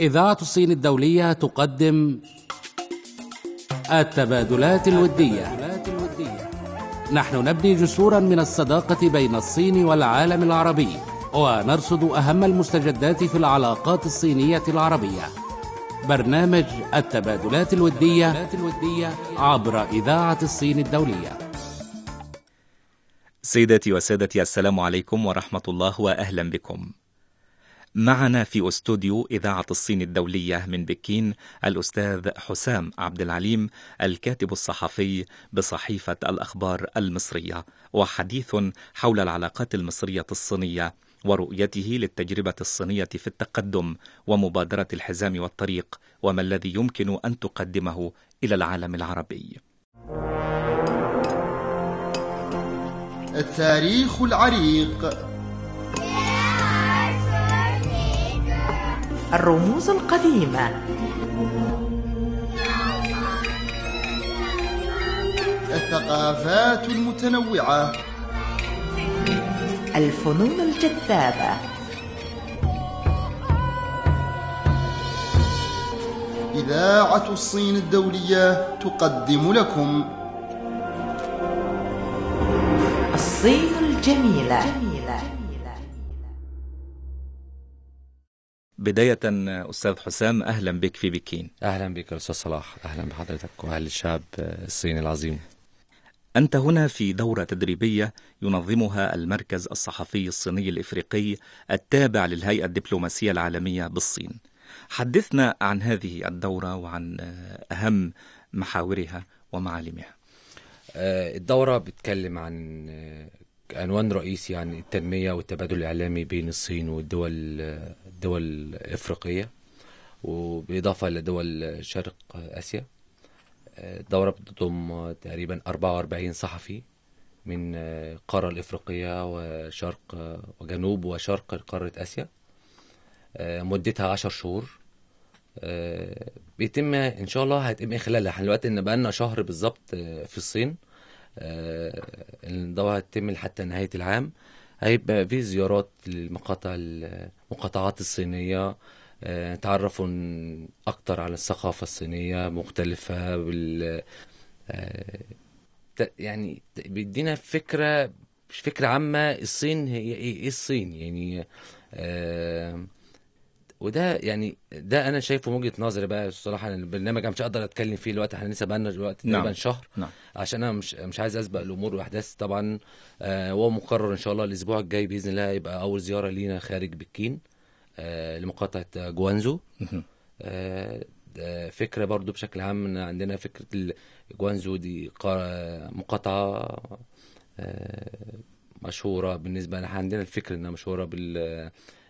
إذاعة الصين الدولية تقدم التبادلات الودية. نحن نبني جسورا من الصداقة بين الصين والعالم العربي ونرصد أهم المستجدات في العلاقات الصينية العربية. برنامج التبادلات الودية عبر إذاعة الصين الدولية. سيداتي وسادتي السلام عليكم ورحمة الله وأهلا بكم. معنا في أستوديو إذاعة الصين الدولية من بكين الأستاذ حسام عبد العليم الكاتب الصحفي بصحيفة الأخبار المصرية وحديث حول العلاقات المصرية الصينية ورؤيته للتجربة الصينية في التقدم ومبادرة الحزام والطريق وما الذي يمكن أن تقدمه إلى العالم العربي. التاريخ العريق الرموز القديمة. الثقافات المتنوعة. الفنون الجذابة. إذاعة الصين الدولية تقدم لكم. الصين الجميلة. بداية أستاذ حسام أهلا بك في بكين أهلا بك يا أستاذ صلاح أهلا بحضرتك وأهل الشعب الصيني العظيم أنت هنا في دورة تدريبية ينظمها المركز الصحفي الصيني الإفريقي التابع للهيئة الدبلوماسية العالمية بالصين. حدثنا عن هذه الدورة وعن أهم محاورها ومعالمها. آه، الدورة بتتكلم عن عنوان رئيسي عن التنمية والتبادل الإعلامي بين الصين والدول الدول الإفريقية وبإضافة لدول شرق آسيا. الدورة بتضم تقريبا 44 صحفي من القارة الإفريقية وشرق وجنوب وشرق قارة آسيا. مدتها 10 شهور. بيتم إن شاء الله هيتم خلالها. إحنا دلوقتي إن بقالنا شهر بالظبط في الصين. الدورة هتتم حتى نهاية العام. هيبقى في زيارات للمقاطع المقاطعات الصينية آه، تعرفوا أكتر على الثقافة الصينية مختلفة بال آه، يعني بيدينا فكرة فكرة عامة الصين هي إيه إيه الصين؟ يعني آه، وده يعني ده أنا شايفه من وجهة نظري بقى الصراحة أنا البرنامج أنا مش هقدر أتكلم فيه دلوقتي إحنا لسه بقالنا دلوقتي نعم. تقريبا شهر نعم. عشان أنا مش مش عايز أسبق الأمور واحداث طبعا آه هو مقرر إن شاء الله الأسبوع الجاي بإذن الله يبقى أول زيارة لينا خارج بكين آه لمقاطعة جوانزو. آه فكرة برضو بشكل عام عندنا فكرة جوانزو دي قا- مقاطعة آه مشهورة بالنسبة لنا عندنا الفكر إنها مشهورة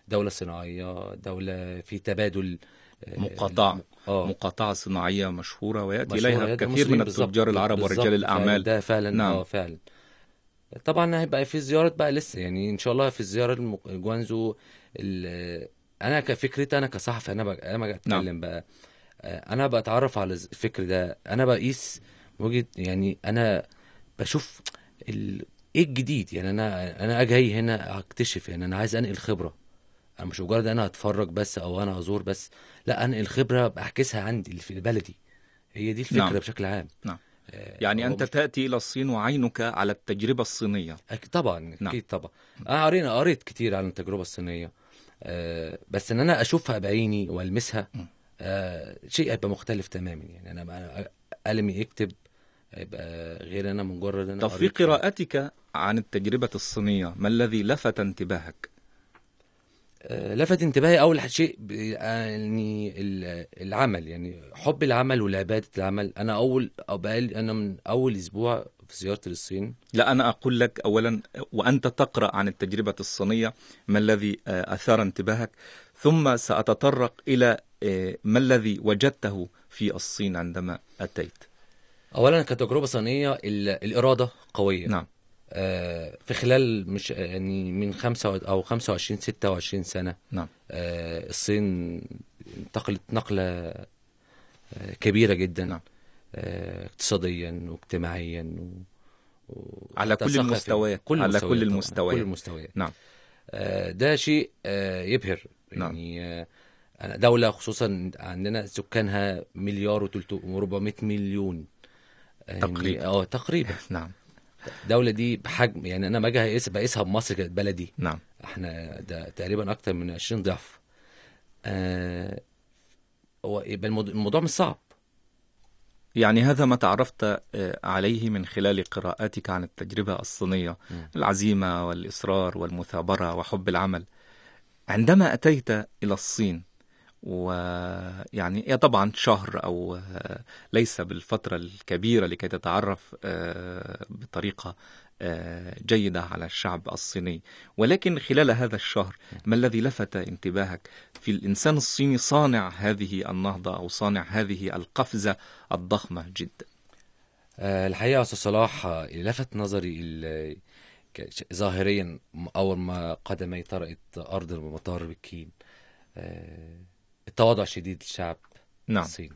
بالدولة الصناعيه دولة في تبادل آه، مقاطعة آه. مقاطعة صناعية مشهورة ويأتي مشهورة إليها كثير من التجار العرب ورجال الأعمال. ده فعلا نعم. آه فعلا. طبعا هيبقى في زيارة بقى لسه يعني إن شاء الله في الزيارة جوانزو أنا كفكرتي أنا كصحفي أنا بقى أنا بقى أتكلم نعم. بقى آه، أنا بتعرف على الفكر ده. أنا بقيس وجهة يعني أنا بشوف ال... إيه الجديد؟ يعني أنا أنا جاي هنا أكتشف يعني أنا عايز أنقل خبرة. أنا مش مجرد أنا اتفرج بس أو أنا ازور بس لا انقل خبرة بحكسها عندي في بلدي هي دي الفكرة نعم. بشكل عام نعم. آه، يعني أنت مش- تأتي إلى الصين وعينك على التجربة الصينية أكيد طبعا نعم. أكيد طبعا انا قرينا قريت كتير عن التجربة الصينية آه بس إن أنا أشوفها بعيني وألمسها آه شيء هيبقى مختلف تماما يعني أنا قلمي يكتب هيبقى غير أنا مجرد أنا طب في. قراءتك عن التجربة الصينية ما الذي لفت انتباهك؟ آه لفت انتباهي أول شيء يعني ال- العمل يعني حب العمل والعباده العمل. أنا أول بقالي أنا من أول أسبوع في زيارتي للصين. لا أنا أقول لك أولا وأنت تقرأ عن التجربة الصينية ما الذي آه، أثار انتباهك ثم سأتطرق إلى آه، ما الذي وجدته في الصين عندما أتيت. اولا كتجربة صينية ال- الإرادة قوية. نعم. في خلال مش يعني من خمسة أو 25 26 سنة نعم. آه، الصين انتقلت نقلة آه، كبيرة جدا نعم. آه، اقتصاديا واجتماعيا و... و... على كل. المستويات كل على كل المستويات كل المستويات. نعم. آه، ده شيء آه، يبهر. نعم. يعني آه، دولة خصوصا عندنا سكانها مليار و400 مليون. يعني تقريبا. آه تقريبا. نعم. الدولة دي بحجم يعني أنا باجي اقيس بقيسها بمصر كانت بلدي. نعم. إحنا ده تقريبا أكتر من 20 ضعف. آه هو يبقى الموضوع, مش صعب. يعني هذا ما تعرفت آه، عليه من خلال قراءاتك عن التجربة الصينية مم. العزيمة والإصرار والمثابرة وحب العمل. عندما أتيت إلى الصين ويعني هي طبعا شهر أو آه، ليس بالفترة الكبيرة لكي تتعرف آه، بطريقة آه، جيدة على الشعب الصيني. ولكن خلال هذا الشهر ما الذي لفت انتباهك؟ في الإنسان الصيني صانع هذه النهضة أو صانع هذه القفزة الضخمة جدا. الحقيقة يا أستاذ صلاح اللي لفت نظري ظاهريا أول ما قدمي طرقت أرض مطار بكين التواضع الشديد للشعب نعم الصيني.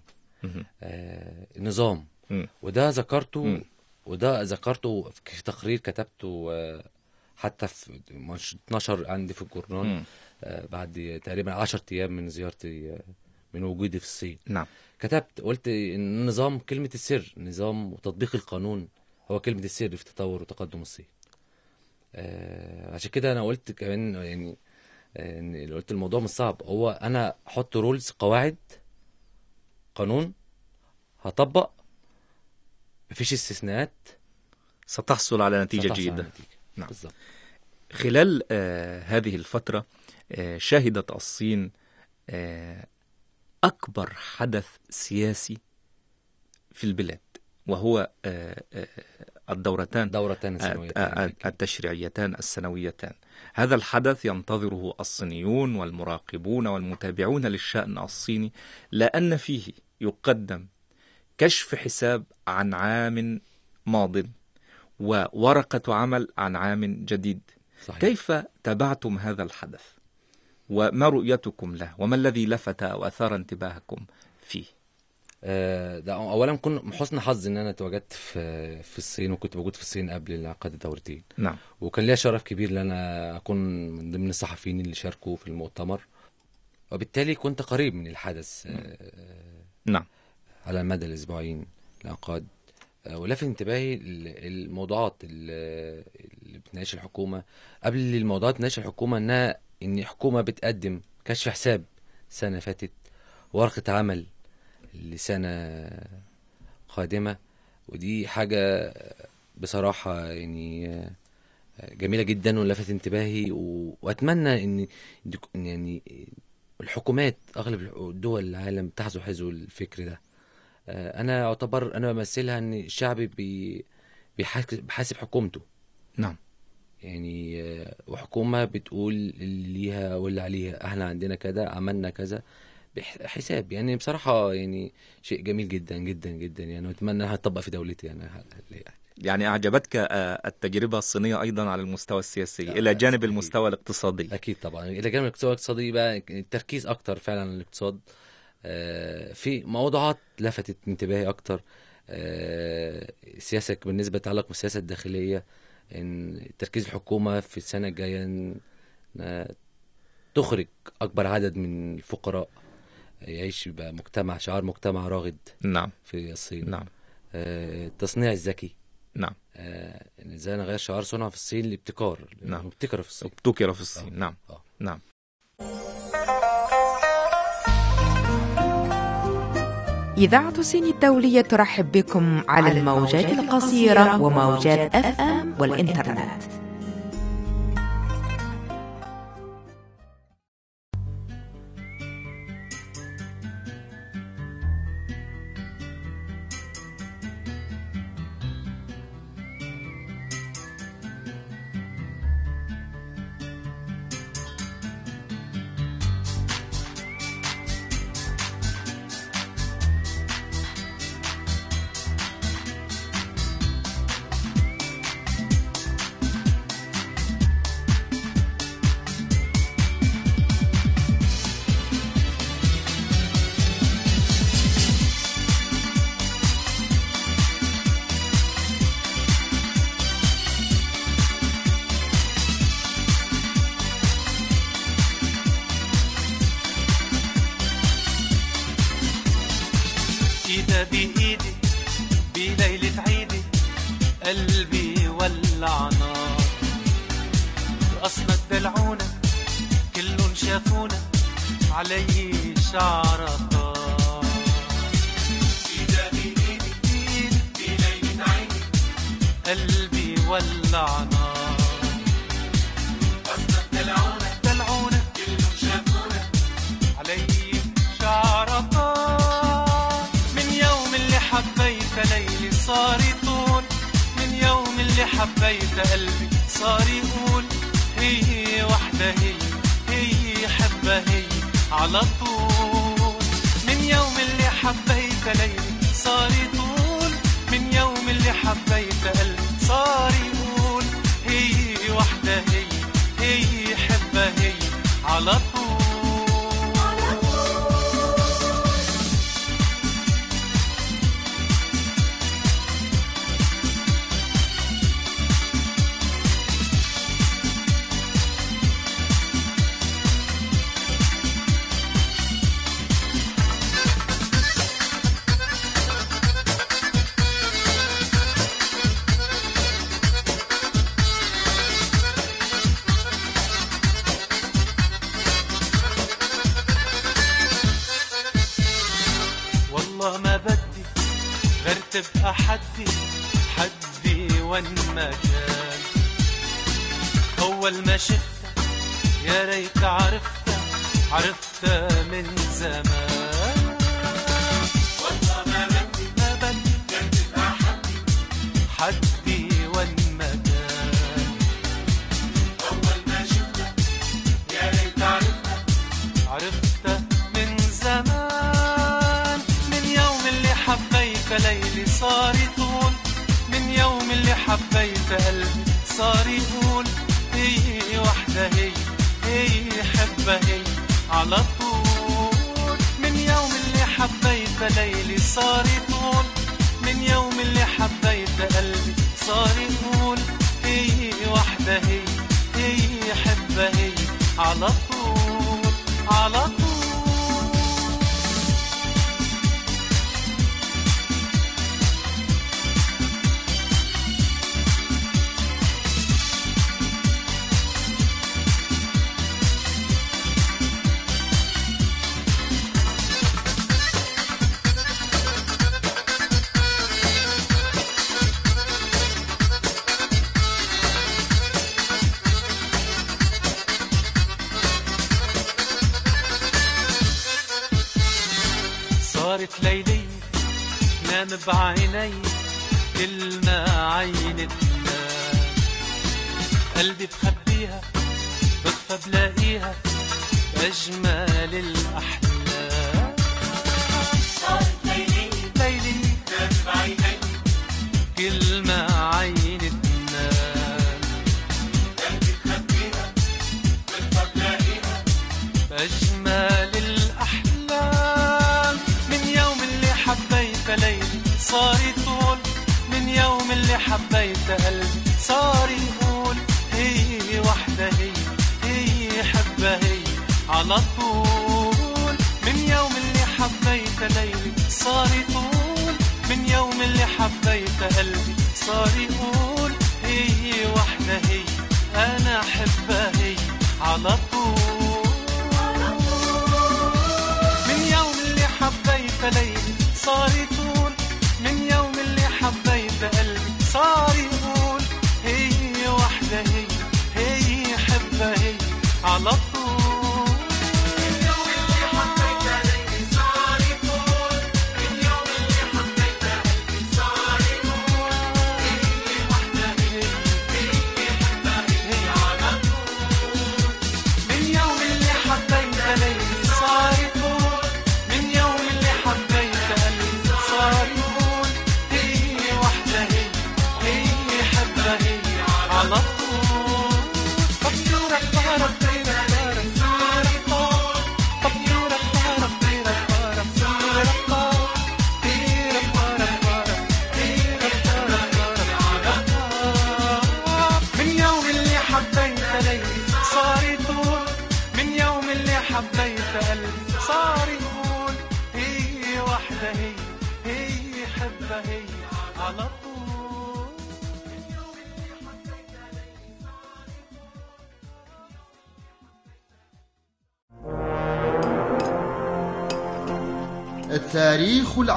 آه النظام مم. وده ذكرته مم. وده ذكرته في تقرير كتبته آه، حتى في اتنشر عندي في الجورنال. آه، بعد تقريبا 10 أيام من زيارتي آه، من وجودي في الصين نعم كتبت قلت إن النظام كلمة السر نظام وتطبيق القانون هو كلمة السر في تطور وتقدم الصين آه، عشان كده أنا قلت كمان يعني قلت الموضوع مش صعب هو أنا أحط rules قواعد قانون هطبق مفيش استثناءات ستحصل على نتيجة ستحصل على جيدة نتيجة. نعم. بالظبط خلال آه هذه الفترة آه شهدت الصين آه أكبر حدث سياسي في البلاد وهو آه آه الدورتان دورتان سنويتان التشريعيتان السنويتان. هذا الحدث ينتظره الصينيون والمراقبون والمتابعون للشأن الصيني لأن فيه يقدم كشف حساب عن عام ماض وورقة عمل عن عام جديد. صحيح. كيف تابعتم هذا الحدث؟ وما رؤيتكم له؟ وما الذي لفت أو أثار انتباهكم فيه؟ آه، ده اولا كن حسن حظي إن أنا تواجدت في في الصين وكنت موجود في الصين قبل انعقاد الدورتين. نعم. وكان ليا شرف كبير إن أنا أكون من ضمن الصحفيين اللي شاركوا في المؤتمر. وبالتالي كنت قريب من الحدث آه، نعم. على مدى الأسبوعين الانعقاد آه، ولفت انتباهي ال- الموضوعات ال- اللي بتناقش الحكومة. قبل الموضوعات تناقش الحكومة إنها إن الحكومة بتقدم كشف حساب سنة فاتت ورقة عمل لسنه قادمة ودي حاجة بصراحة يعني جميلة جدا ولفت انتباهي و... وأتمنى إن إن يعني الحكومات أغلب دول العالم تحذو حذو الفكر ده. آه، أنا أعتبر أنا بمثلها إن الشعب بي بيحاسب حكومته. نعم. يعني آه، وحكومة بتقول اللي ليها واللي عليها إحنا عندنا كذا عملنا كذا. بحساب يعني بصراحة يعني شيء جميل جدا جدا جدا. يعني واتمنى إنها تطبق في دولتي يعني يعني أعجبتك آه، التجربة الصينية أيضا على المستوى السياسي لا، إلى جانب أكيد. المستوى الاقتصادي. أكيد طبعا. إلى جانب الاقتصاد الاقتصادي بقى التركيز أكتر فعلا على الاقتصاد. آه، في موضوعات لفتت انتباهي أكتر. آه، السياسة بالنسبة تتعلق بالسياسة الداخلية إن تركيز الحكومة في السنة الجاية تخرج أكبر عدد من الفقراء. يعيش بقى مجتمع شعار مجتمع راغد نعم. في الصين. نعم. آه، التصنيع الذكي. نعم. آه، ان إزاي نغير شعار صنع في الصين لابتكار. نعم. ابتكر في الصين. ابتكر في الصين. آه. نعم. آه. نعم. إذاعة الصين الدولية ترحب بكم على الموجات القصيرة وموجات أف أم والإنترنت. علي شعرك قلبي ولع من يوم اللي حبيت ليلي صار يطول. من يوم اللي حبيت قلبي صار يقول هي وحده هي. على طول. من يوم اللي حبيت ليلي صار يطول. من يوم اللي حبيت قلبي صار يقول هي وحدة هي هي حبة هي على طول. تبقى حدي حدي وين ما كان أول ما شفتك يا ريت عرفتك عرفتك من زمان. صار يطول من يوم اللي حبيت قلبي. صار يقول هي وحدة هي هي حبة هي. على طول من يوم اللي حبيت ليلي. صار يطول من يوم اللي حبيت قلبي. صار يقول هي وحدة هي هي حبة هي. على طول على طول.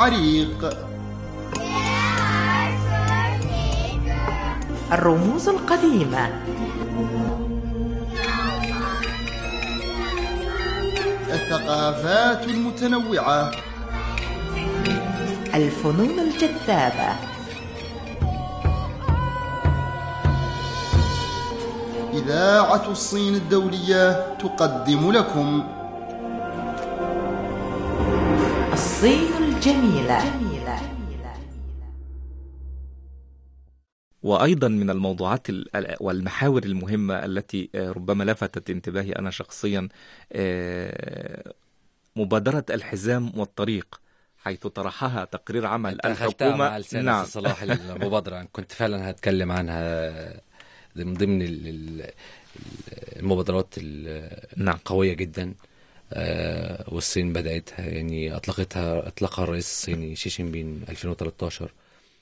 العريق الرموز القديمة. الثقافات المتنوعة. الفنون الجذابة. إذاعة الصين الدولية تقدم لكم. الصين الجميلة وأيضا من الموضوعات ال- والمحاور المهمة التي آه، ربما لفتت انتباهي أنا شخصيا آه، مبادرة الحزام والطريق حيث طرحها تقرير عمل مع الحكومة. لسان نعم. صلاح المبادرة كنت فعلا هتكلم عنها من ضمن ال- ال- المبادرات ال- نعم. القوية جدا. والصين بدأتها يعني أطلقتها أطلقها الرئيس الصيني شي جين بين 2013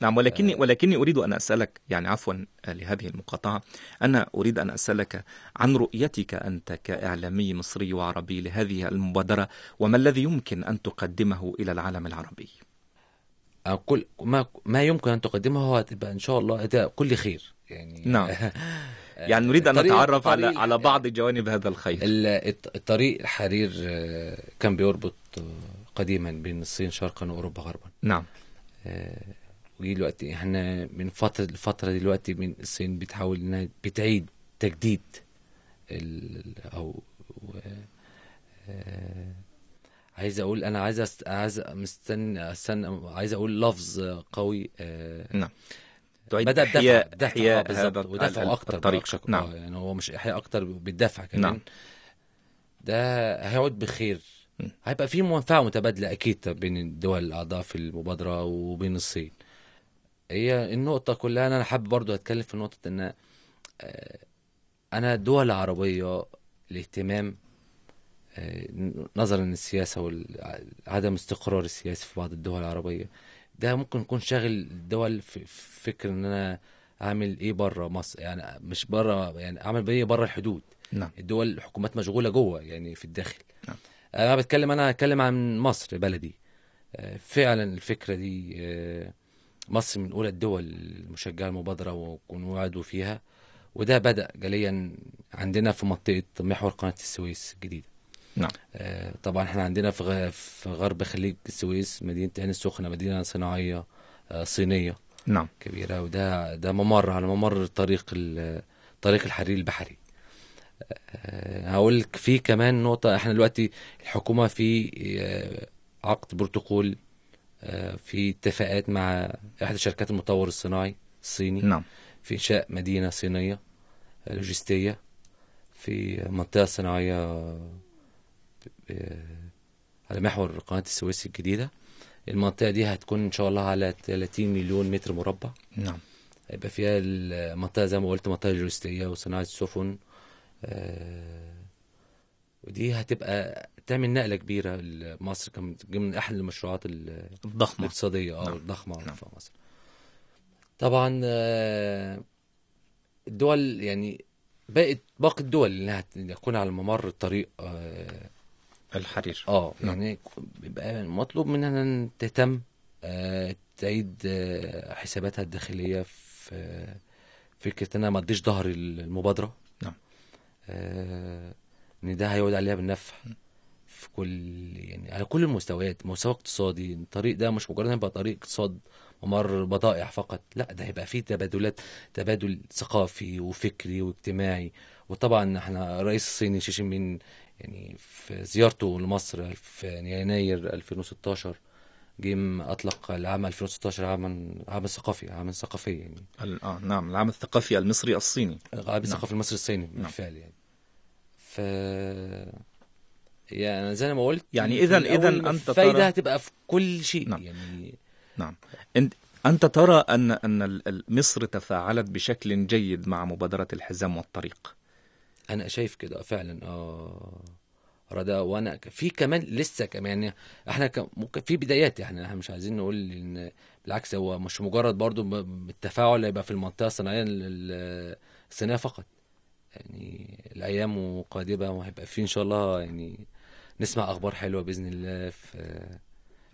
نعم ولكني ولكني أريد أن أسألك يعني عفوا لهذه المقاطعة أنا أريد أن أسألك عن رؤيتك أنت كإعلامي مصري وعربي لهذه المبادرة وما الذي يمكن أن تقدمه إلى العالم العربي؟ آه، كل ما ما يمكن أن تقدمه هو إن شاء الله ده كل خير يعني. نعم. يعني نريد أن نتعرف على على بعض جوانب هذا الخير. ال- الط- الطريق الحرير آه، كان بيربط آه، قديما بين الصين شرقا وأوروبا غربا. نعم. ودلوقتي إحنا من فترة لفترة دلوقتي من الصين بتحاول إنها بتعيد تجديد أو آه، عايز أقول أنا عايز. عايز مستني استنى عايز أقول لفظ قوي آه، نعم. تعيد بدأ الدفع إحياء دفع إحياء هذا ودفع أكتر الطريق بأقشق- نعم. يعني هو مش إحياء أكتر بالدفع كمان. نعم. ده هيعود بخير. م. هيبقى في منفعة متبادلة أكيد بين الدول الأعضاء في المبادرة وبين الصين. هي النقطة كلها أنا حابب برضو أتكلم في نقطة إن آه، أنا الدول العربيه الاهتمام آه، نظرا للسياسة وعدم استقرار السياسي في بعض الدول العربية. ده ممكن يكون شاغل الدول في فكر إن أنا أعمل إيه بره مصر. يعني مش بره يعني أعمل إيه بره الحدود. نعم. الدول الحكومات مشغولة جوه يعني في الداخل. نعم. أنا بتكلم أنا هتكلم عن مصر بلدي. آه، فعلا الفكرة دي آه، مصر من أولى الدول المشجعة المبادرة وعدوا فيها. وده بدأ جليا عندنا في منطقة محور قناة السويس الجديدة. نعم. آه، طبعا إحنا عندنا في في غرب خليج السويس مدينة عين السخنة مدينة صناعية آه، صينية نعم. كبيرة وده ده ممر على ممر طريق طريق الحرير البحري. أه، هقول لك في كمان نقطة إحنا دلوقتي الحكومة في أه، عقد بروتوكول أه، في اتفاقات مع إحدى شركات المطور الصناعي الصيني نعم. في إنشاء مدينة صينية أه، لوجستية في منطقة صناعية أه، على محور قناة السويس الجديدة. المنطقة دي هتكون إن شاء الله على 30 مليون متر مربع. نعم. هيبقى فيها المنطقة زي ما قلت منطقة لوجستية وصناعة سفن آه، ودي هتبقى تعمل نقلة كبيرة لمصر كم- من أحد المشروعات ال- الضخمة. الاقتصادية. آه نعم. الضخمة نعم. في مصر. طبعا آه، الدول يعني بقت باقي الدول اللي هتكون على ممر الطريق الحرير. آه، نعم. يعني بيبقى مطلوب منها إن تهتم آه، تعيد آه، حساباتها الداخلية في آه، فكرة إنها ما تديش ظهر المبادرة. نعم. إن ده هيعود عليها بالنفع في كل يعني على كل المستويات مستوى اقتصادي. الطريق ده مش مجرد يبقى طريق اقتصاد ممر بضائع فقط لا ده هيبقى فيه تبادلات تبادل ثقافي وفكري واجتماعي. وطبعا إحنا الرئيس الصيني شي جين بين يعني في زيارته لمصر في يناير 2016 جيم أطلق العام 2016 عاما عاما ثقافي عاما ثقافي يعني. آه نعم العام الثقافي المصري الصيني. العام الثقافي المصري الصيني بالفعل يعني. ف يعني زي ما قلت يعني إذن- الأول إذن أنت الفايده ترى- هتبقى في كل شيء نعم. يعني. نعم. انت أنت ترى ان أن مصر تفاعلت بشكل جيد مع مبادرة الحزام والطريق. أنا شايف كده فعلا آه ده وأنا في كمان لسه كمان يعني إحنا ممكن في بدايات يعني إحنا مش عايزين نقول إن بالعكس هو مش مجرد برضو بالتفاعل هيبقى في المنطقة الصناعية ال- ال- الصينية فقط. يعني الأيام قادمة وهيبقى في إن شاء الله يعني نسمع أخبار حلوة بإذن الله في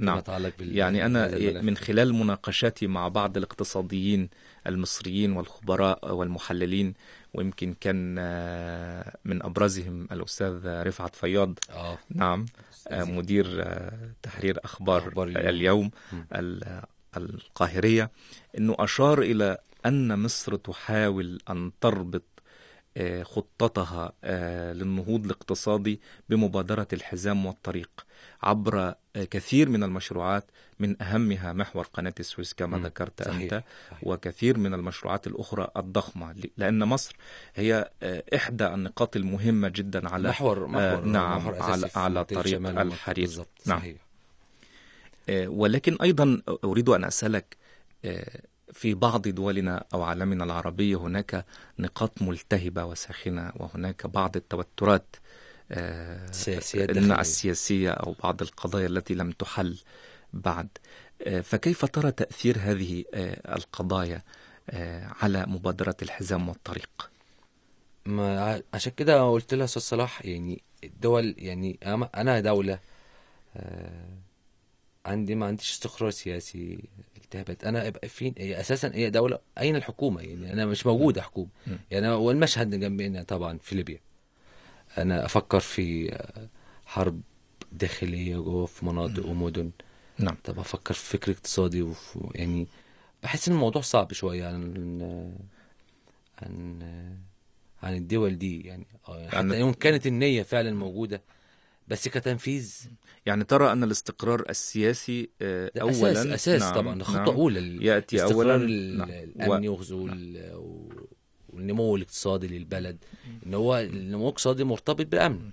نعم. يتعلق بال يعني أنا الملف. من خلال مناقشاتي مع بعض الاقتصاديين المصريين والخبراء والمحللين ويمكن كان آه، من أبرزهم الأستاذ رفعت فياض. آه. نعم. آه، مدير آه، تحرير أخبار, أخبار اليوم. اليوم القاهرية أنه أشار إلى أن مصر تحاول أن تربط آه، خطتها آه، للنهوض الاقتصادي بمبادرة الحزام والطريق. عبر كثير من المشروعات من أهمها محور قناة السويس كما. ذكرت صحيح. أنت. وكثير من المشروعات الأخرى الضخمة لأن مصر هي آه، إحدى النقاط المهمة جدا على محور آه، محور نعم محور على على طريق الحرير نعم صحيح آه، ولكن أيضا أريد أن أسألك آه، في بعض دولنا أو عالمنا العربي هناك نقاط ملتهبة وساخنة وهناك بعض التوترات السياسية إن الداخلية. السياسية أو بعض القضايا التي لم تحل بعد. آه، فكيف ترى تأثير هذه آه، القضايا آه، على مبادرة الحزام والطريق؟ ما عشان كده قلت لها أستاذ صلاح يعني الدول يعني أنا- أنا دولة آه، عندي ما عنديش استقرار سياسي التهابات. أنا ابقى فين هي أساسا هي دولة أين الحكومة؟ يعني أنا مش موجودة حكومة. يعني والمشهد جنبنا طبعا في ليبيا. أنا أفكر في حرب داخلية جوه في مناطق ومدن نعم طب أفكر في فكر اقتصادي وفي يعني بحس إن الموضوع صعب شوية عن عن عن الدول دي يعني آه، حتى يعني- يوم كانت النية فعلا موجودة بس كتنفيذ يعني ترى أن الاستقرار السياسي آه، ده أولا أساس أساس نعم، طبعا خطوة نعم. أولى ال- يأتي الاستقرار نعم. الامني وغزو ال- و- والنمو الاقتصادي للبلد إن هو النمو الاقتصادي مرتبط بالامن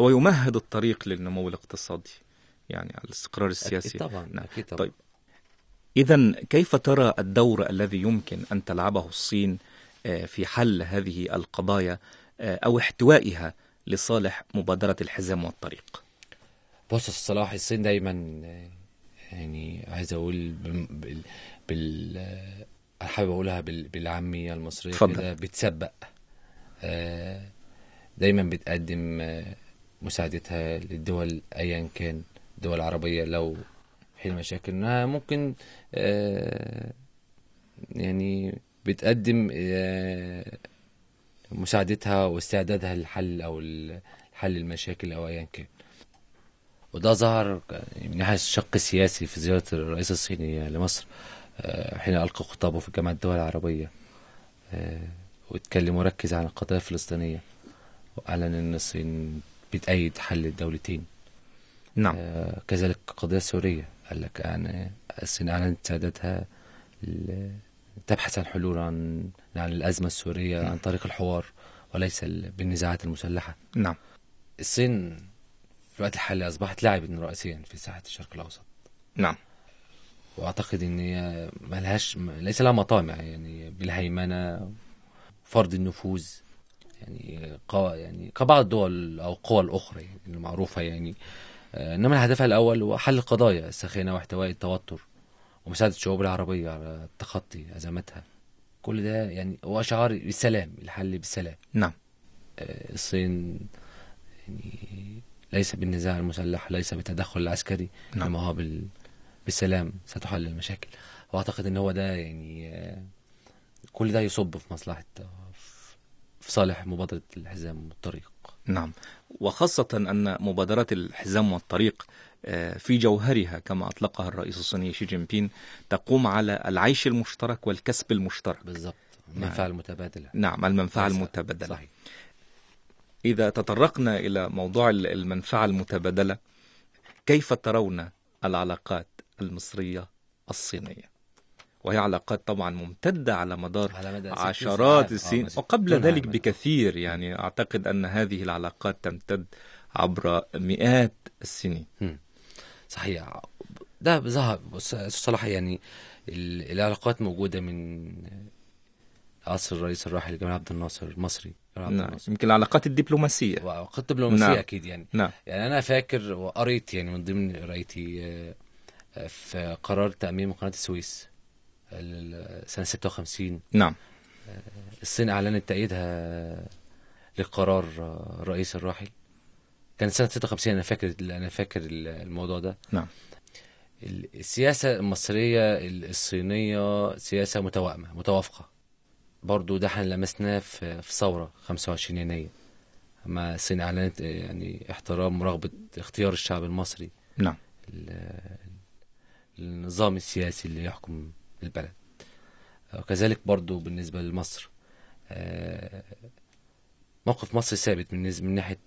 هو يمهد الطريق للنمو الاقتصادي يعني على الاستقرار السياسي. أكيد طبعا نعم. أكيد طبعا. طيب. إذا كيف ترى الدور الذي يمكن أن تلعبه الصين آه، في حل هذه القضايا آه، أو احتوائها لصالح مبادرة الحزام والطريق؟ بص الصلاح الصين دايما آه، يعني عايز أقول بال, أنا حابب أقولها بال... بالعاميه المصرية. كده بتسبق. آه، دايما بتقدم آه، مساعدتها للدول ايا كان الدول العربيه لو حين مشاكل إنها ممكن آه، يعني بتقدم مساعدتها واستعدادها للحل أو حل المشاكل أو ايا كان. وده ظهر من ناحية الشق السياسي في زيارة الرئيس الصيني لمصر. حين ألقى خطابه في جامعة الدول العربية آه، واتكلم وركز على القضايا الفلسطينية وأعلن أن الصين بتأيد حل الدولتين. نعم. آه، كذلك القضية السورية قال لك يعني الصين أعلنت سعادتها تبحث عن حلول عن عن الأزمة السورية عن طريق الحوار وليس ال- بالنزاعات المسلحة. نعم. الصين في الوقت الحالي أصبحت لاعبا رئيسيا في ساحة الشرق الأوسط. نعم. وأعتقد إن هي ملهاش ليس لها مطامع يعني بالهيمنة فرض النفوذ يعني قوى يعني كبعض الدول أو القوى الأخرى يعني المعروفة يعني. آه، إنما هدفها الأول هو حل القضايا الساخنة واحتواء التوتر ومساعدة الشعوب العربية على تخطي أزماتها كل ده يعني هو شعار بالسلام الحل بالسلام. نعم. آه، الصين يعني ليس بالنزاع المسلح ليس بالتدخل العسكري نعم. انما هو بال... بالسلام ستحل المشاكل. وأعتقد إن هو ده يعني آه، كل ده يصب في مصلحة آه، في صالح مبادرة الحزام والطريق. نعم. وخاصة أن مبادرة الحزام والطريق آه، في جوهرها كما أطلقها الرئيس الصيني شي جين بين تقوم على العيش المشترك والكسب المشترك. بالظبط المنفعة المتبادلة. نعم المنفعة صحيح. المتبادلة. صحيح. إذا تطرقنا إلى موضوع ال- المنفعة المتبادلة كيف ترون العلاقات؟ المصرية الصينية. وهي علاقات طبعا ممتدة على مدار على مدى 60 عشرات. السنين. آه، وقبل ذلك. بكثير يعني أعتقد أن هذه العلاقات تمتد عبر مئات السنين. صحيح. ده ظهر صلاح يعني ال- العلاقات موجودة من عصر الرئيس الراحل جمال عبد الناصر المصري نعم يمكن العلاقات الدبلوماسية. وخط دبلوماسية نعم. أكيد يعني. نعم. يعني أنا فاكر وقريت يعني من ضمن قرايتي آه، في قرار تاميم قناه السويس ال- سنه 56 نعم. الصين أعلنت تأييدها لقرار آه، الرئيس الراحل. كان سنة 56 أنا فاكر أنا فاكر الموضوع ده. نعم. السياسة المصرية الصينية سياسة متوائمة متوافقة. برضو ده إحنا لمسناه في في ثورة 25 يناير. ما الصين أعلنت يعني احترام رغبة اختيار الشعب المصري. نعم. النظام السياسي اللي يحكم البلد وكذلك برضو بالنسبة لمصر آه، موقف مصر ثابت من من ناحية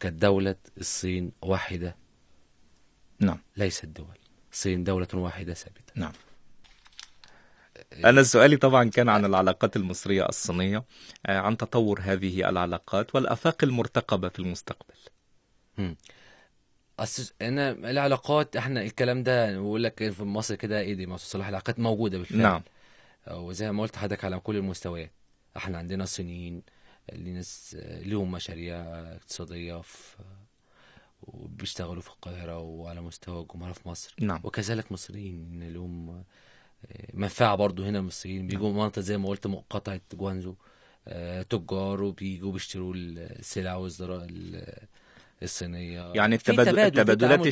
كدولة الصين واحدة. نعم. ليست دول. الصين دولة واحدة ثابتة. نعم. أنا سؤالي طبعا كان عن العلاقات المصرية الصينية. آه، عن تطور هذه العلاقات والآفاق المرتقبة في المستقبل. أصل أنا العلاقات إحنا الكلام ده بقول لك في مصر كده إيه دي مصر صلاح العلاقات موجودة بالفعل. نعم. وزي ما قلت لحضرتك على كل المستويات. إحنا عندنا صينيين اللي ناس لهم مشاريع اقتصادية في وبيشتغلوا في القاهرة وعلى مستوى الجمهورية في مصر. نعم. وكذلك مصريين لهم منفعة برضو هنا المصريين. بيجوا منطقه زي ما قلت مقاطعة جوانزو آه، تجار وبيجوا بيشتروا السلع والزراعه الصينية يعني التبادل تبادل، في التبادلات وفي-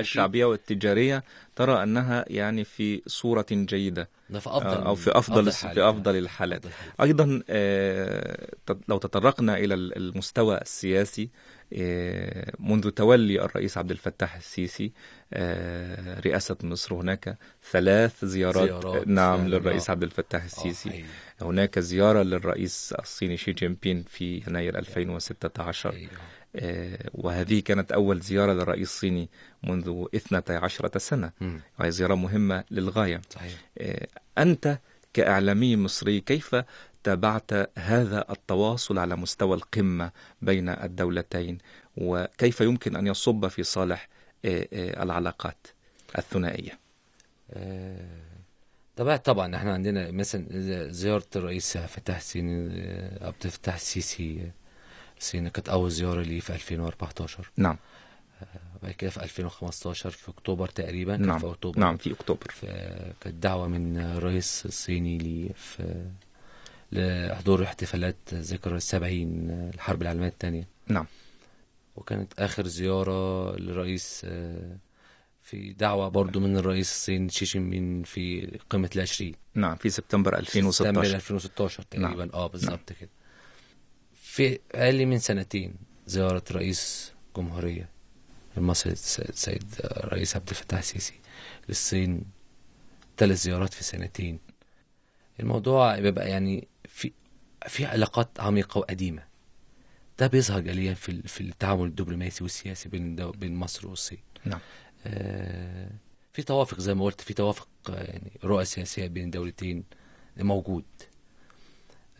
الشعبية والتجارية ترى أنها يعني في صورة جيدة ده في أفضل أو في أفضل حال. في أفضل الحالات أفضل حال. أيضا آه، لو تطرقنا إلى ال- المستوى السياسي آه، منذ تولي الرئيس عبد الفتاح السيسي آه، رئاسة مصر هناك ثلاث زيارات, زيارات نعم للرئيس آه. عبد الفتاح السيسي حقيقي. هناك زيارة للرئيس الصيني شي جين بين في يناير 2016 أيوه. آه، وهذه كانت أول زيارة للرئيس الصيني منذ 12 سنة. وهي زيارة مهمة للغاية. صحيح. آه، أنت كإعلامي مصري كيف تابعت هذا التواصل على مستوى القمة بين الدولتين؟ وكيف يمكن أن يصب في صالح آه، العلاقات الثنائية؟ طبعا طبعا إحنا عندنا مثلا زيارة الرئيس فتح آه، عبد الفتاح السيسي آه، الصين كانت أول زيارة لي في 2014 نعم. وبعد كده في 2015 في أكتوبر تقريبا نعم. في أكتوبر. نعم في أكتوبر. ف- كانت دعوة من الرئيس الصيني لي في لحضور احتفالات ذكرى السبعين الحرب العالمية الثانية. نعم. وكانت آخر زيارة للرئيس آه، في دعوة برضو من الرئيس الصيني شي جين بين في قمة العشرين. نعم في سبتمبر سبتمبر 2016 2016 تقريبا. نعم. آه بالظبط كده. في أقل من سنتين زيارة رئيس جمهورية المصري الس- السيد الرئيس عبد الفتاح السيسي للصين. ثلاث زيارات في سنتين. الموضوع بيبقى يعني في في علاقات عميقة وقديمة. ده بيظهر جليا في في التعامل الدبلوماسي والسياسي بين بين مصر والصين. نعم. آه، في توافق زي ما قلت في توافق آه، يعني رؤى سياسية بين الدولتين موجود.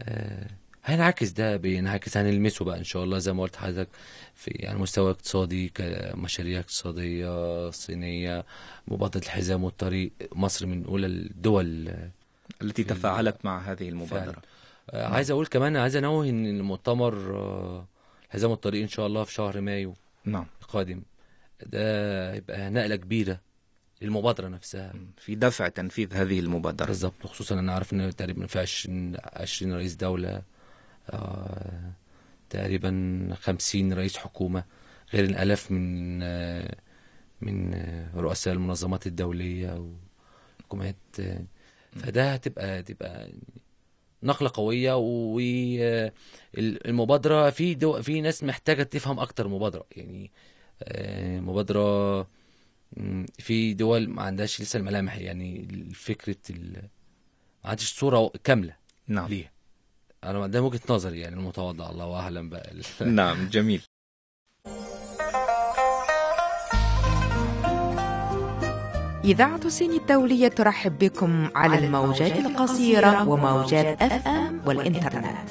آه، هينعكس ده بينعكس هنلمسه بقى إن شاء الله زي ما قلت لحضرتك في يعني مستوى اقتصادي كمشاريع اقتصادية صينية مبادرة الحزام والطريق مصر من أولى الدول التي تفاعلت مع هذه المبادرة. آه، عايز أقول كمان عايز أنوه إن المؤتمر آه، الحزام والطريق إن شاء الله في شهر مايو نعم. القادم ده هيبقى نقلة كبيرة للمبادرة نفسها. في دفع تنفيذ هذه المبادرة. بالظبط خصوصا أنا عارف إن تقريبا في 20 20 رئيس دولة آه تقريبا 50 رئيس حكومة غير الالاف من آه من آه رؤساء المنظمات الدولية وحكومات آه فده هتبقى هتبقى نقلة قوية والمبادرة في دو في ناس محتاجة تفهم أكتر مبادرة يعني آه، مبادرة في دول ما عندهاش لسه الملامح يعني فكرة ال... ما عندهاش صورة كاملة نعم. ليها. أنا ده وجهة نظري يعني المتواضعة الله أعلم بقى. نعم جميل. إذاعة الصين الدولية ترحب بكم على الموجات القصيرة وموجات أف أم والإنترنت.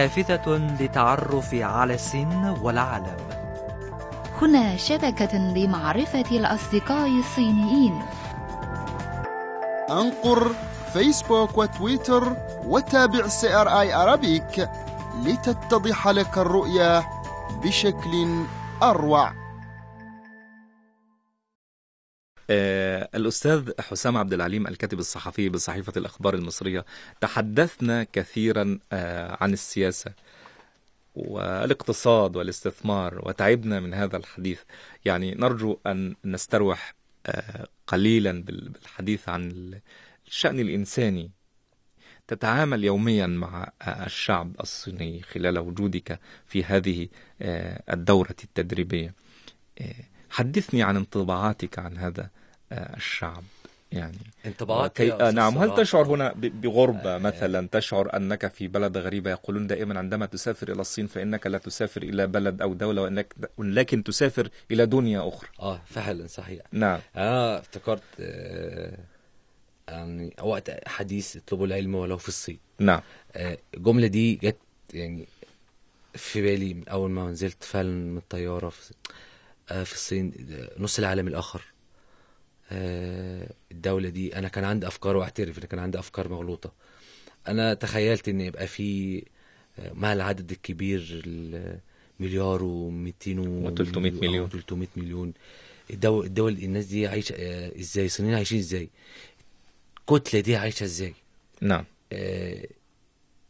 نافذة للتعرف على السن والعالم. هنا شبكة لمعرفة الأصدقاء الصينيين. أنقر فيسبوك وتويتر وتابع CRI Arabic لتتضح لك الرؤية بشكل أروع. آه، الأستاذ حسام عبد العليم الكاتب الصحفي بصحيفة الأخبار المصرية تحدثنا كثيرا آه، عن السياسة والاقتصاد والاستثمار وتعبنا من هذا الحديث. يعني نرجو أن نستروح آه، قليلا بالحديث عن الشأن الإنساني. تتعامل يوميا مع الشعب الصيني خلال وجودك في هذه الدورة التدريبية. حدثني عن انطباعاتك عن هذا آه، الشعب يعني. انطباعات كي... آه، نعم. هل تشعر هنا بغربة آه. مثلا؟ تشعر أنك في بلد غريبة يقولون دائما عندما تسافر إلى الصين فإنك لا تسافر إلى بلد أو دولة وإنك لكن تسافر إلى دنيا أخرى. آه فعلا صحيح. نعم. أنا افتكرت آه يعني وقت حديث اطلبوا العلم ولو في الصين. نعم. آه الجملة دي جت يعني في بالي من أول ما نزلت فعلا من الطيارة. في في الصين آه، نص العالم الآخر. آه، الدولة دي أنا كان عندي أفكار وأعترف إن كان عندي أفكار مغلوطة. أنا تخيلت إن يبقى في آه، مع العدد الكبير المليار و200 و 300 مليون. 300 مليون. الدول, الدول الناس دي عايشة آه، إزاي؟ الصينيين عايشين إزاي؟ الكتلة دي عايشة إزاي؟ نعم. آه،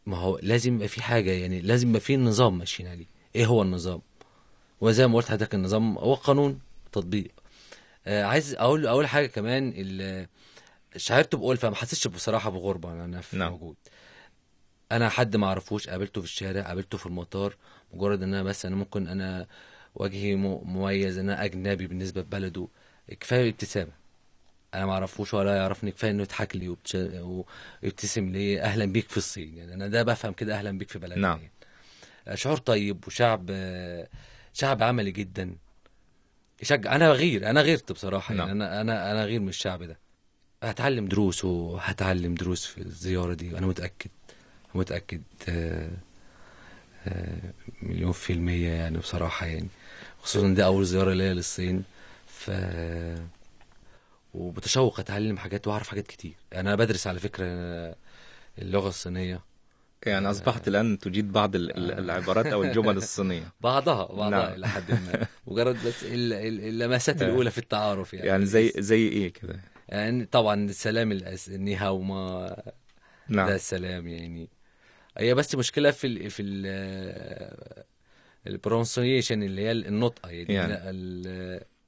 ما هو لازم يبقى في حاجة يعني لازم يبقى في نظام ماشيين عليه. إيه هو النظام؟ وزي ما قلت لحضرتك النظام هو قانون تطبيق آه، عايز أقول اول حاجة كمان شعرت بألفة ما حسيتش بصراحة بغربة إن أنا في نعم. موجود أنا حد ما اعرفوش قابلته في الشارع قابلته في المطار مجرد إن أنا بس أنا ممكن أنا وجهي مميز إن أنا أجنبي بالنسبة لبلده كفاية ابتسامة أنا ما اعرفوش ولا يعرفني كفاية إنه يضحك لي وبتش- ويبتسم لي أهلا بيك في الصين يعني أنا ده بفهم كده أهلا بيك في بلدنا نعم. يعني. شعور طيب وشعب شعب عملي جدا. يشجع. أنا غير أنا غيرت بصراحة. يعني نعم. أنا أنا أنا غير من الشعب ده. هتعلم دروس وهتعلم دروس في الزيارة دي. أنا متأكد متأكد آه، آه، مليون في المية يعني بصراحة يعني. خصوصا دي أول زيارة ليا للصين. ف وبتشوق أتعلم حاجات وأعرف حاجات كتير. أنا بدرس على فكرة اللغة الصينية. يعني أصبحت الآن تجيد بعض ال- ال- العبارات أو الجمل الصينية. بعضها بعضها نعم. إلى حد ما. مجرد بس ال- ال- اللمسات الأولى في التعارف يعني. يعني زي زي إيه كده؟ يعني طبعا السلام الأس... النيهاو ما نعم. ده السلام يعني. هي بس مشكلة في ال في ال البرونسيشن اللي هي النطقة يعني, يعني.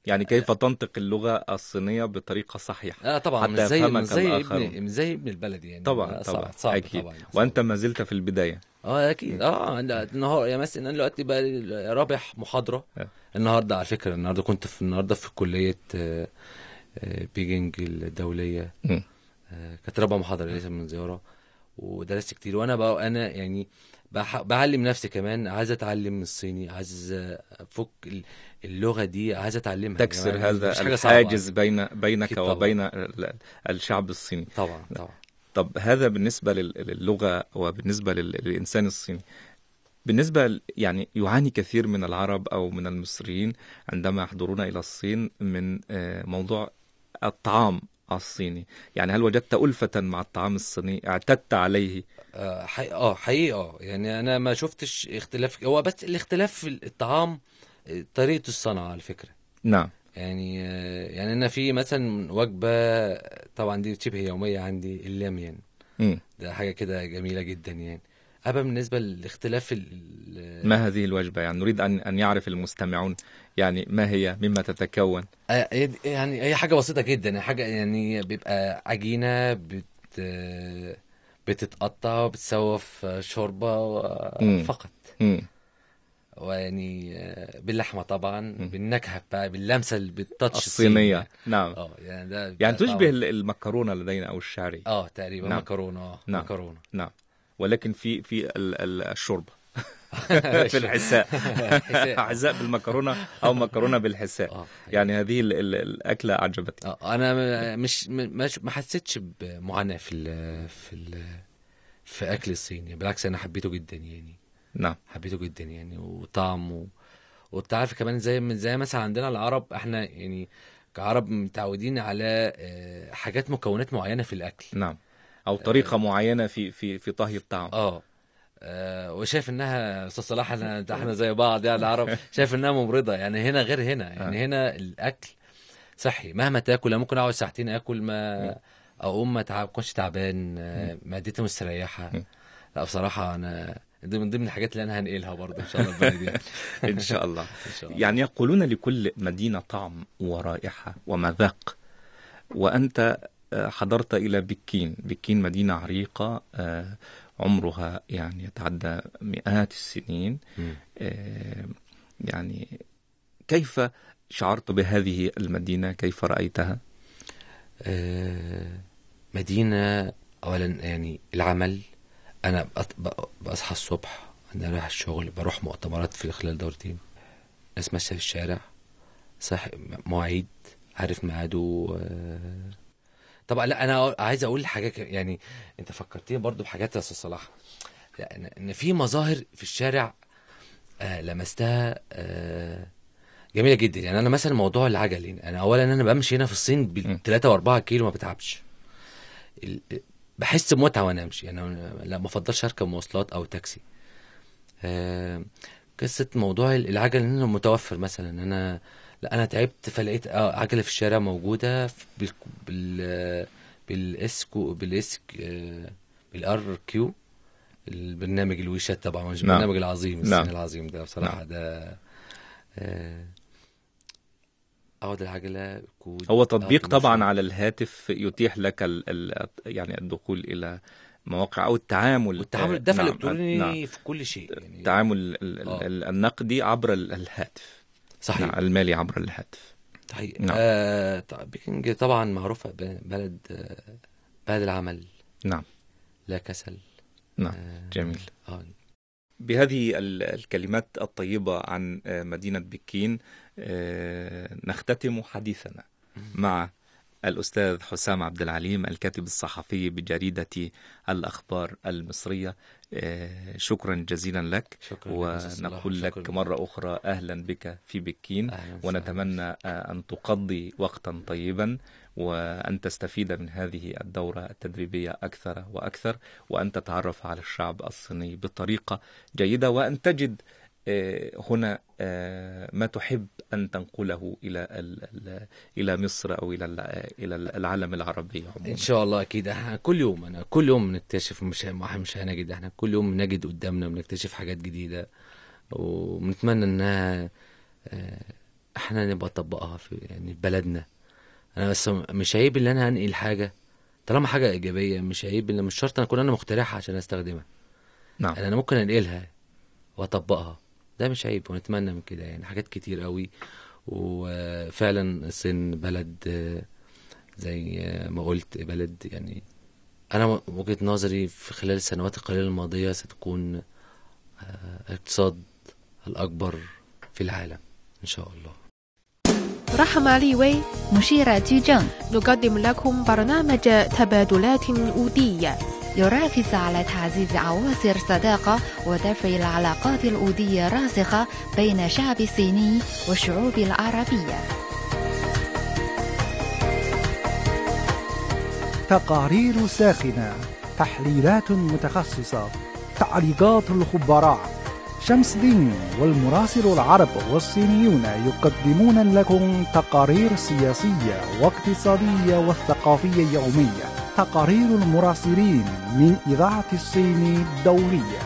يعني كيف تنطق اللغة الصينية بطريقة صحيحة. آه طبعا مش حتى زي مش زي. ابن مش زي ابن البلد يعني. طبعا طبعا. صعب أكيد. طبعا صعب. وأنت ما زلت في البداية. آه أكيد. آه النهار يا مثلا أنا دلوقتي بقى رابح محاضرة. آه. النهارده على فكرة النهارده كنت في النهارده في كلية آه، آه، بيجينج الدولية. آه، كانت رابع محاضرة لسه من زيارة. ودرست كتير. وأنا بقى أنا يعني بعلم نفسي كمان. عايز أتعلم الصيني عايز أفك اللغة دي عايز أتعلمها. تكسر جماعة، هذا. الحاجز بين بينك. وبين ال- الشعب الصيني. طبعا طبعا. طب هذا بالنسبة لل- للغة وبالنسبة لل- للإنسان الصيني. بالنسبة يعني يعاني كثير من العرب أو من المصريين عندما يحضرون إلى الصين من آه، موضوع الطعام الصيني. يعني هل وجدت ألفة مع الطعام الصيني؟ اعتدت عليه. آه حقيقة آه يعني أنا ما شفتش اختلاف. هو بس الاختلاف في الطعام طريقة الصنعة على فكرة نعم. يعني آه، يعني أنا في مثلا وجبة طبعا دي شبه يومية عندي اللاميان. ده حاجة كده جميلة جدا يعني. أما بالنسبة لاختلاف ما هذه الوجبة؟ يعني نريد أن أن يعرف المستمعون يعني ما هي مما تتكون. آه، يعني هي حاجة بسيطة جدا. حاجة يعني بيبقى عجينة بت بتتقطع بتسوى في شوربة. فقط. مم. ويعني آه، باللحمة طبعا باللمسة اللي بالتاتش الصينية. نعم. آه يعني ده يعني تشبه طبعاً. ال- المكرونة لدينا أو الشعري آه تقريبا نعم. مكرونة آه نعم. مكرونة. نعم. ولكن في في ال- ال- الشرب في الحساء. حساء. بالمكرونة أو مكرونة بالحساء. آه يعني هذه ال- ال- الأكلة أعجبتني. آه أنا مش ما حسيتش بمعاناة في ال في ال في أكل الصيني. بالعكس أنا حبيته جدا يعني. نعم. حبيته جدا يعني وطعمه. وانت عارف كمان زي زي مثلا عندنا العرب إحنا يعني كعرب متعودين على آه، حاجات مكونات معينة في الأكل. نعم. أو طريقة معينة في في في طهي الطعام آه. آه، وشايف إنها أستاذ صلاح إحنا إحنا زي بعض يعني العرب شايف إنها ممرضة. يعني هنا غير هنا. يعني هنا الأكل صحي. مهما تاكل أنا ممكن أقعد ساعتين أكل ما أقوم ما تعب كنتش تعبان آه، معدتي مستريحة. لا بصراحة أنا دي من ضمن الحاجات اللي أنا هنقلها برضه إن شاء الله البلد إن شاء الله. إن شاء الله. يعني يقولون لكل مدينة طعم ورائحة ومذاق. وأنت آه، حضرت إلى بكين. بكين مدينة عريقة آه، عمرها يعني يتعدى مئات السنين. آه، يعني كيف شعرت بهذه المدينة؟ كيف رأيتها؟ آه، مدينة أولا يعني العمل بق- بصحى الصبح أنا رايح الشغل بروح مؤتمرات في خلال دورتين. ناس ماشية في الشارع صح مواعيد عارف ميعاده آه، طبعا لا أنا عايز أقول حاجة يعني أنت فكرتني برضو بحاجات يا أستاذ صلاح. ان في مظاهر في الشارع آه لمستها آه جميلة جدا. يعني أنا مثلا موضوع العجل أنا اولا أنا بمشي هنا في الصين بال 3 و4 كيلو ما بتعبش. بحس بمتعه وأنا أمشي أنا لا ما افضلش أركب مواصلات أو تاكسي آه قصة موضوع العجل انه متوفر مثلا أنا لا أنا تعبت فلقيت آه عجلة في الشارع موجودة بال بال بالاس كو بالاس آه، بالار كيو البرنامج الويشات طبعا نعم. البرنامج العظيم الصين نعم. العظيم ده بصراحة نعم. ده آه، اقعد العجلة كود هو تطبيق طبعا. على الهاتف يتيح لك ال ال يعني الدخول إلى مواقع أو التعامل والتعامل آه، الدفع نعم، الإلكتروني نعم. في كل شيء يعني التعامل ال- آه. ال- النقدي عبر ال- الهاتف صحيح. نعم، المالي عبر الهاتف صحيح نعم. آه طبعا بيكنج طبعا معروفة بلد آه، بلد العمل نعم لا كسل نعم جميل آه بهذه ال- الكلمات الطيبة عن آه، مدينة بكين آه، نختتم حديثنا مع الأستاذ حسام عبد العليم الكاتب الصحفي بجريدة الأخبار المصرية. آه، شكرا جزيلا لك. شكرا ونقول لك شكرا. مرة أخرى أهلا بك في بكين. أهلاً ونتمنى آه، أن تقضي وقتا طيبا وأن تستفيد من هذه الدورة التدريبية أكثر وأكثر وأن تتعرف على الشعب الصيني بطريقة جيدة وأن تجد آه، هنا آه، ما تحب أن تنقله إلى إلى مصر أو إلى إلى العالم العربي عموما. إن شاء الله أكيد. إحنا كل يوم أنا كل يوم بنكتشف مش مش هنجد. إحنا كل يوم بنجد قدامنا بنكتشف حاجات جديدة. وبنتمنى إنها آه، إحنا نبقى نطبقها في يعني في بلدنا. أنا بس مش عيب إن أنا أنقل حاجة. طالما حاجة إيجابية مش عيب إن مش شرط أنا أكون أنا مخترعها عشان أستخدمها. نعم. أنا ممكن أنقلها وأطبقها. ده مش عيب ونتمنى من كده يعني حاجات كتير قوي. وفعلا الصين بلد آه، زي آه، ما قلت بلد يعني أنا وجهة نظري في خلال السنوات القليلة الماضية ستكون آه، الاقتصاد الأكبر في العالم إن شاء الله. رحمة لي وي مشيرة جيجان. نقدم لكم برنامج تبادلات أودية يركز على تعزيز عواصر الصداقة ودفع العلاقات الودية الراسخة بين الشعب الصيني والشعوب العربية. تقارير ساخنة تحليلات متخصصة تعليقات الخبراء. شمس دين والمراسل العرب والصينيون يقدمون لكم تقارير سياسية واقتصادية والثقافية يومية. تقارير المراسلين من إذاعة الصين الدولية.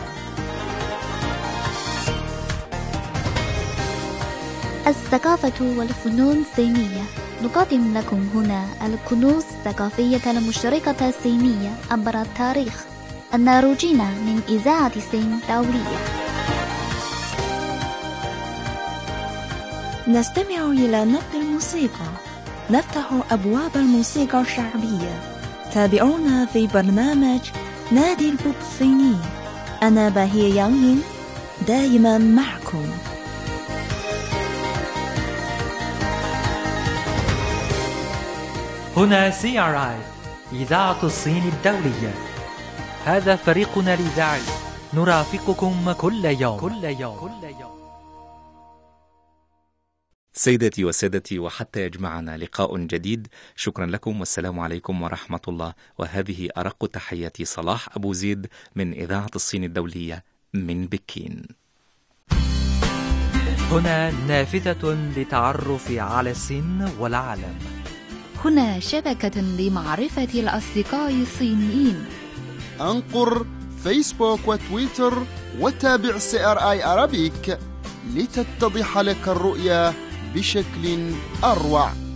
الثقافة والفنون الصينية. نقدم لكم هنا الكنوز الثقافية المشتركة الصينية عبر التاريخ. الناروجين من إذاعة الصين الدولية. نستمع إلى نبض الموسيقى. نفتح أبواب الموسيقى الشعبية. تابعونا في برنامج نادي البوب الصيني أنا باهية يانغين دائما معكم. هنا CRI إذاعة الصين الدولية. هذا فريقنا الإذاعي. نرافقكم كل يوم. كل يوم. كل يوم. سيدتي وسادتي وحتى يجمعنا لقاء جديد. شكرا لكم والسلام عليكم ورحمة الله. وهذه أرق تحياتي صلاح أبو زيد من إذاعة الصين الدولية من بكين. هنا نافذة للتعرف على الصين والعالم. هنا شبكة لمعرفة الأصدقاء الصينيين. أنقر فيسبوك وتويتر وتابع CRI Arabic لتتضح لك الرؤية بشكل أروع.